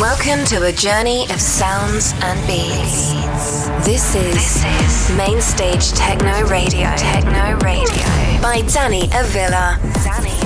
Welcome to a journey of sounds and beats. This is, this is Mainstage Techno Radio. Techno Radio by Danny Avila. Danny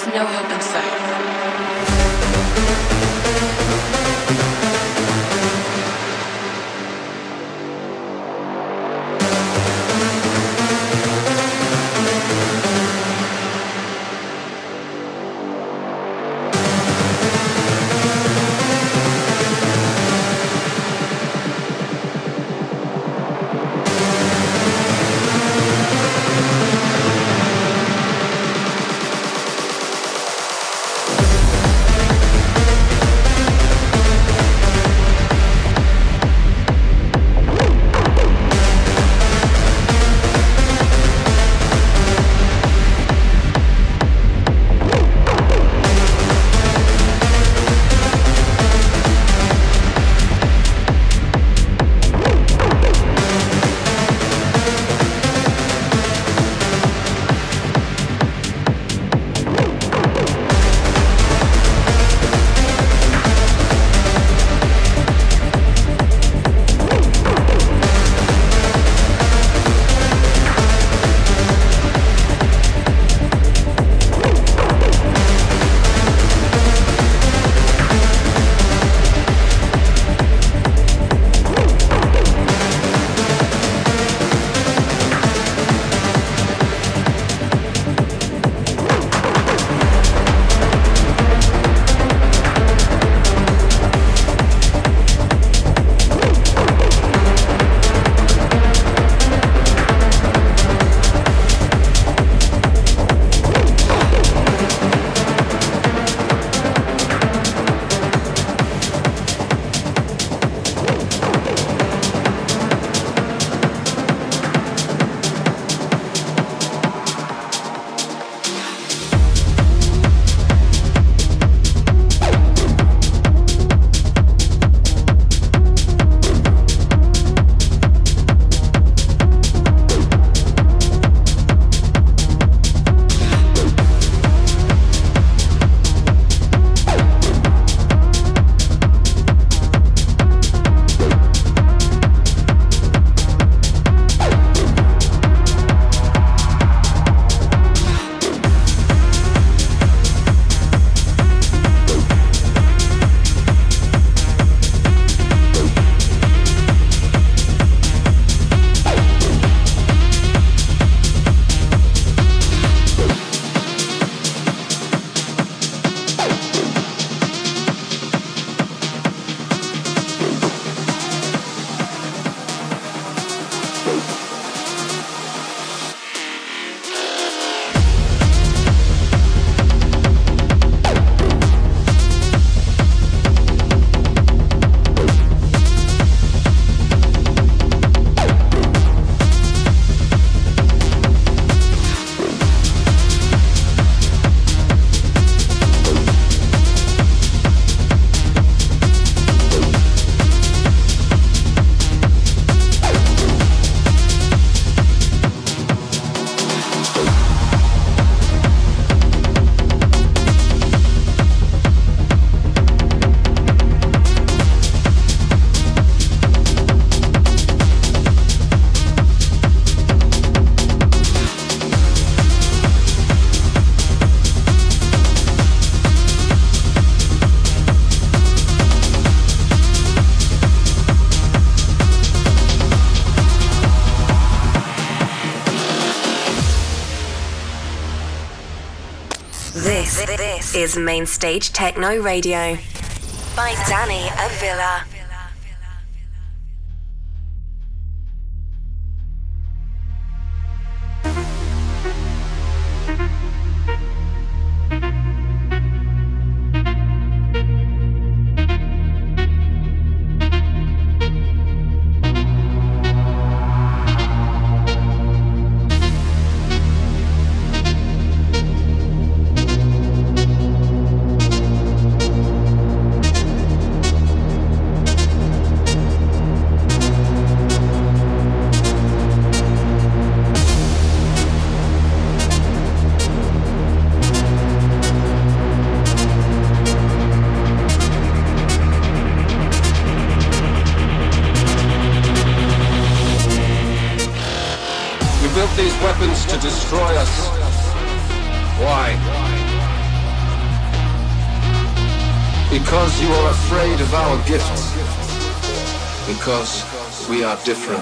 was no hope in sight. Is Mainstage Techno Radio by Danny Avila. Different.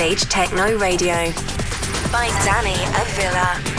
Mainstage Techno Radio by Danny Avila.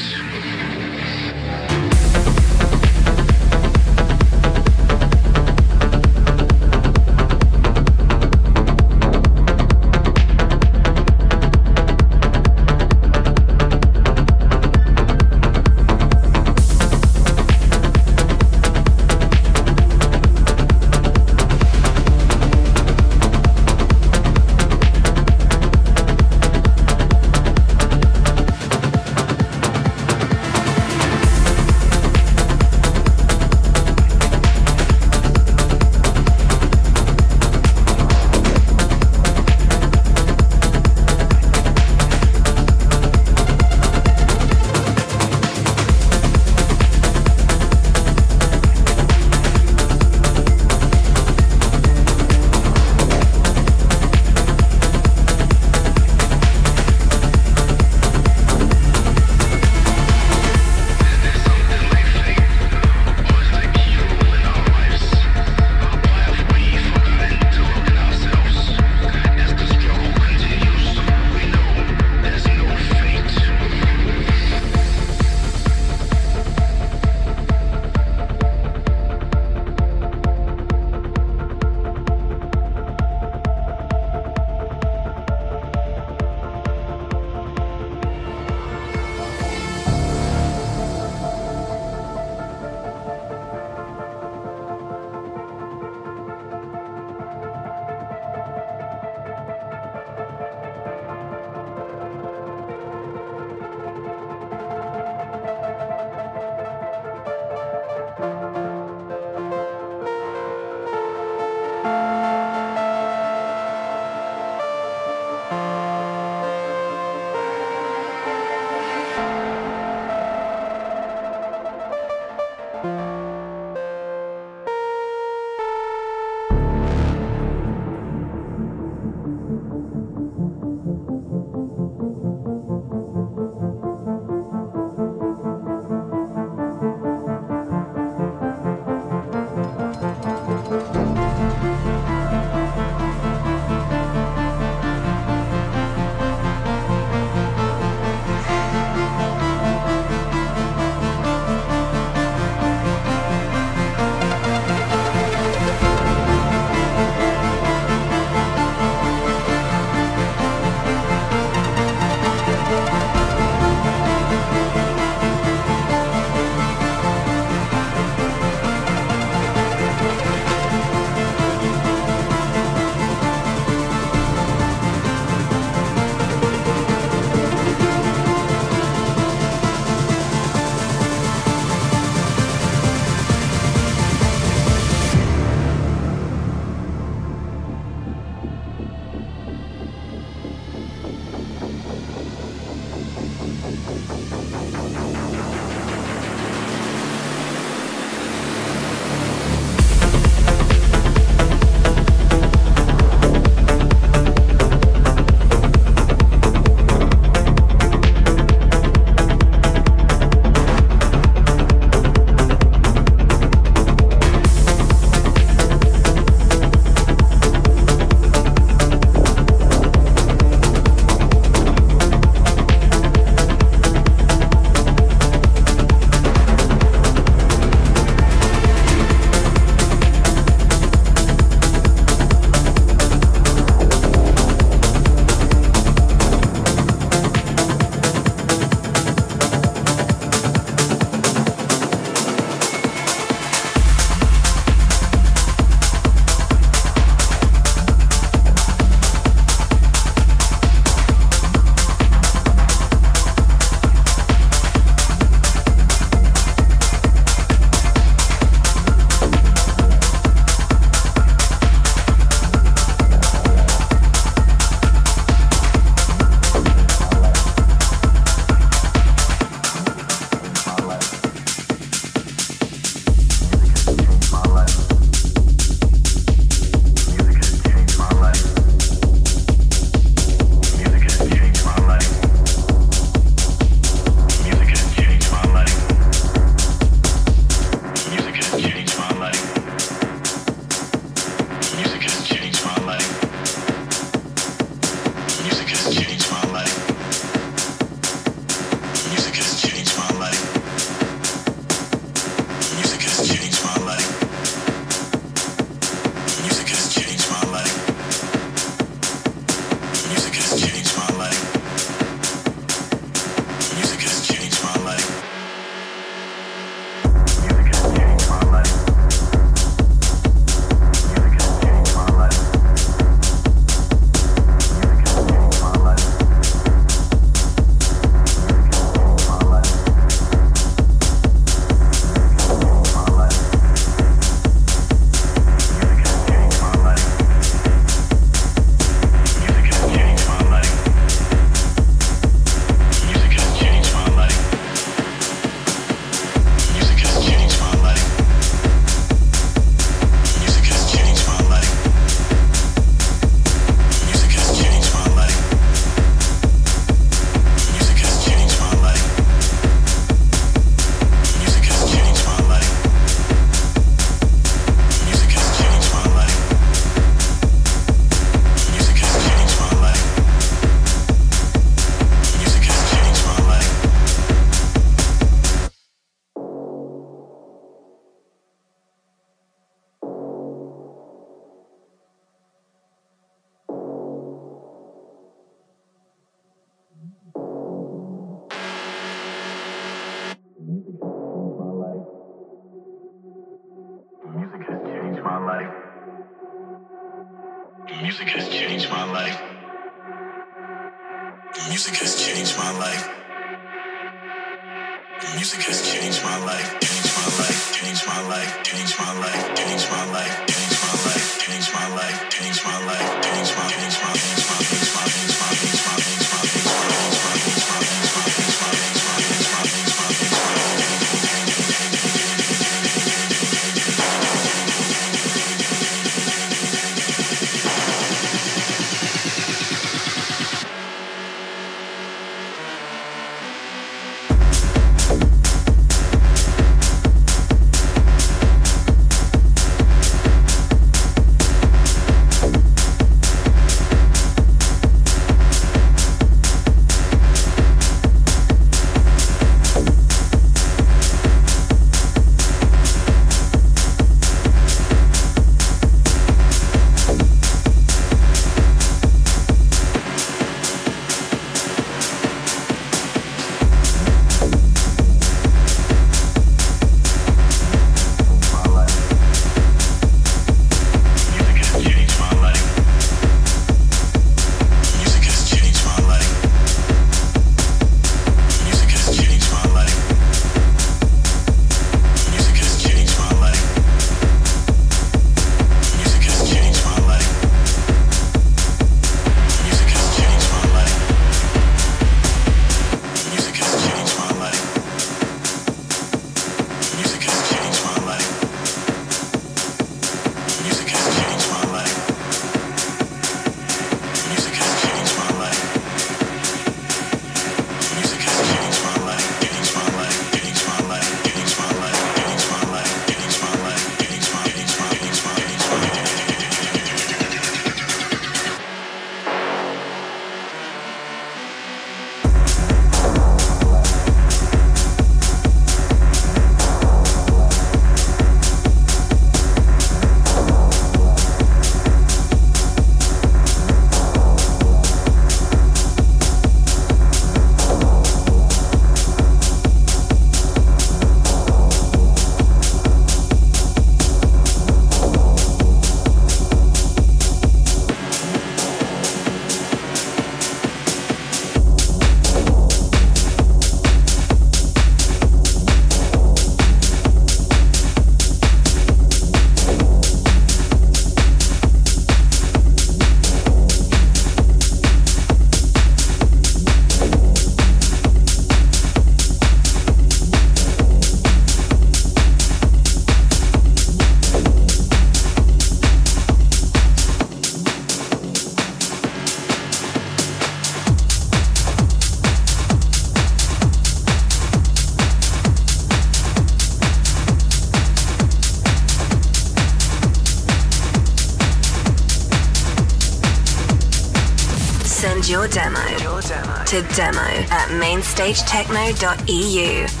mainstagetechno.eu.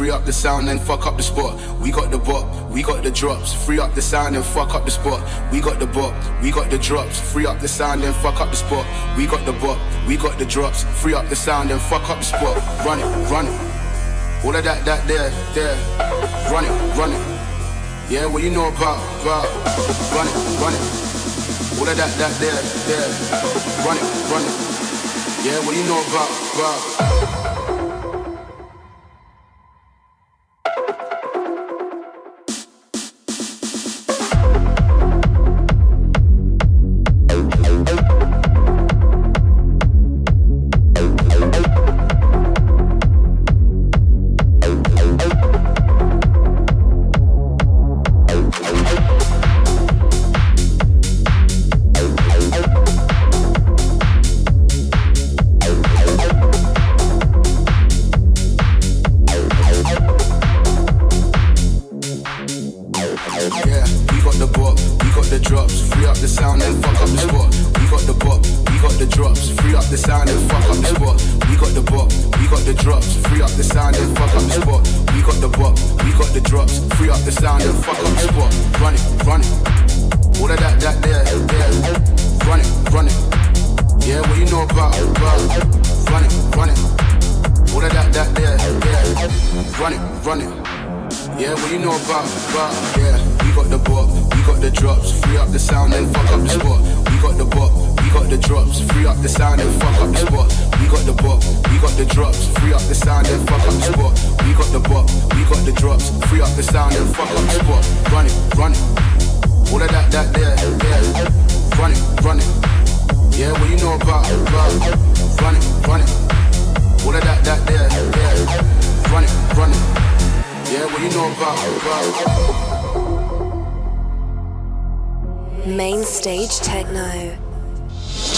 Free up the sound and fuck up the spot. We got the book, we got the drops. Free up the sound and fuck up the spot. We got the book, we got the drops. Free up the sound and fuck up the spot. We got the book, we got the drops. Free up the sound and fuck up the spot. Run it, run it. All of that, that, there, there. Run it, run it. Yeah, what you know about, about. Run it, run it. All of that, that, there, there. Run it, run it. Yeah, what you know about, about.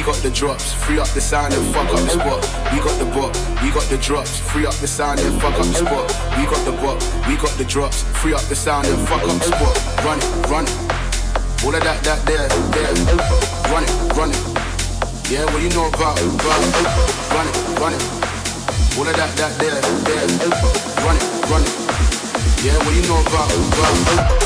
we got the drops. Free up the sound and fuck up the spot. We got the book, we got the drops. Free up the sound and fuck up the spot. We got the book, we got the drops. Free up the sound and fuck up the spot. Run it, run it. All of that, that there, there. Run it, run it. Yeah, what you know about, about. Run it, run it. All of that, that there, there. Run it, run it. Yeah, what you know about, about.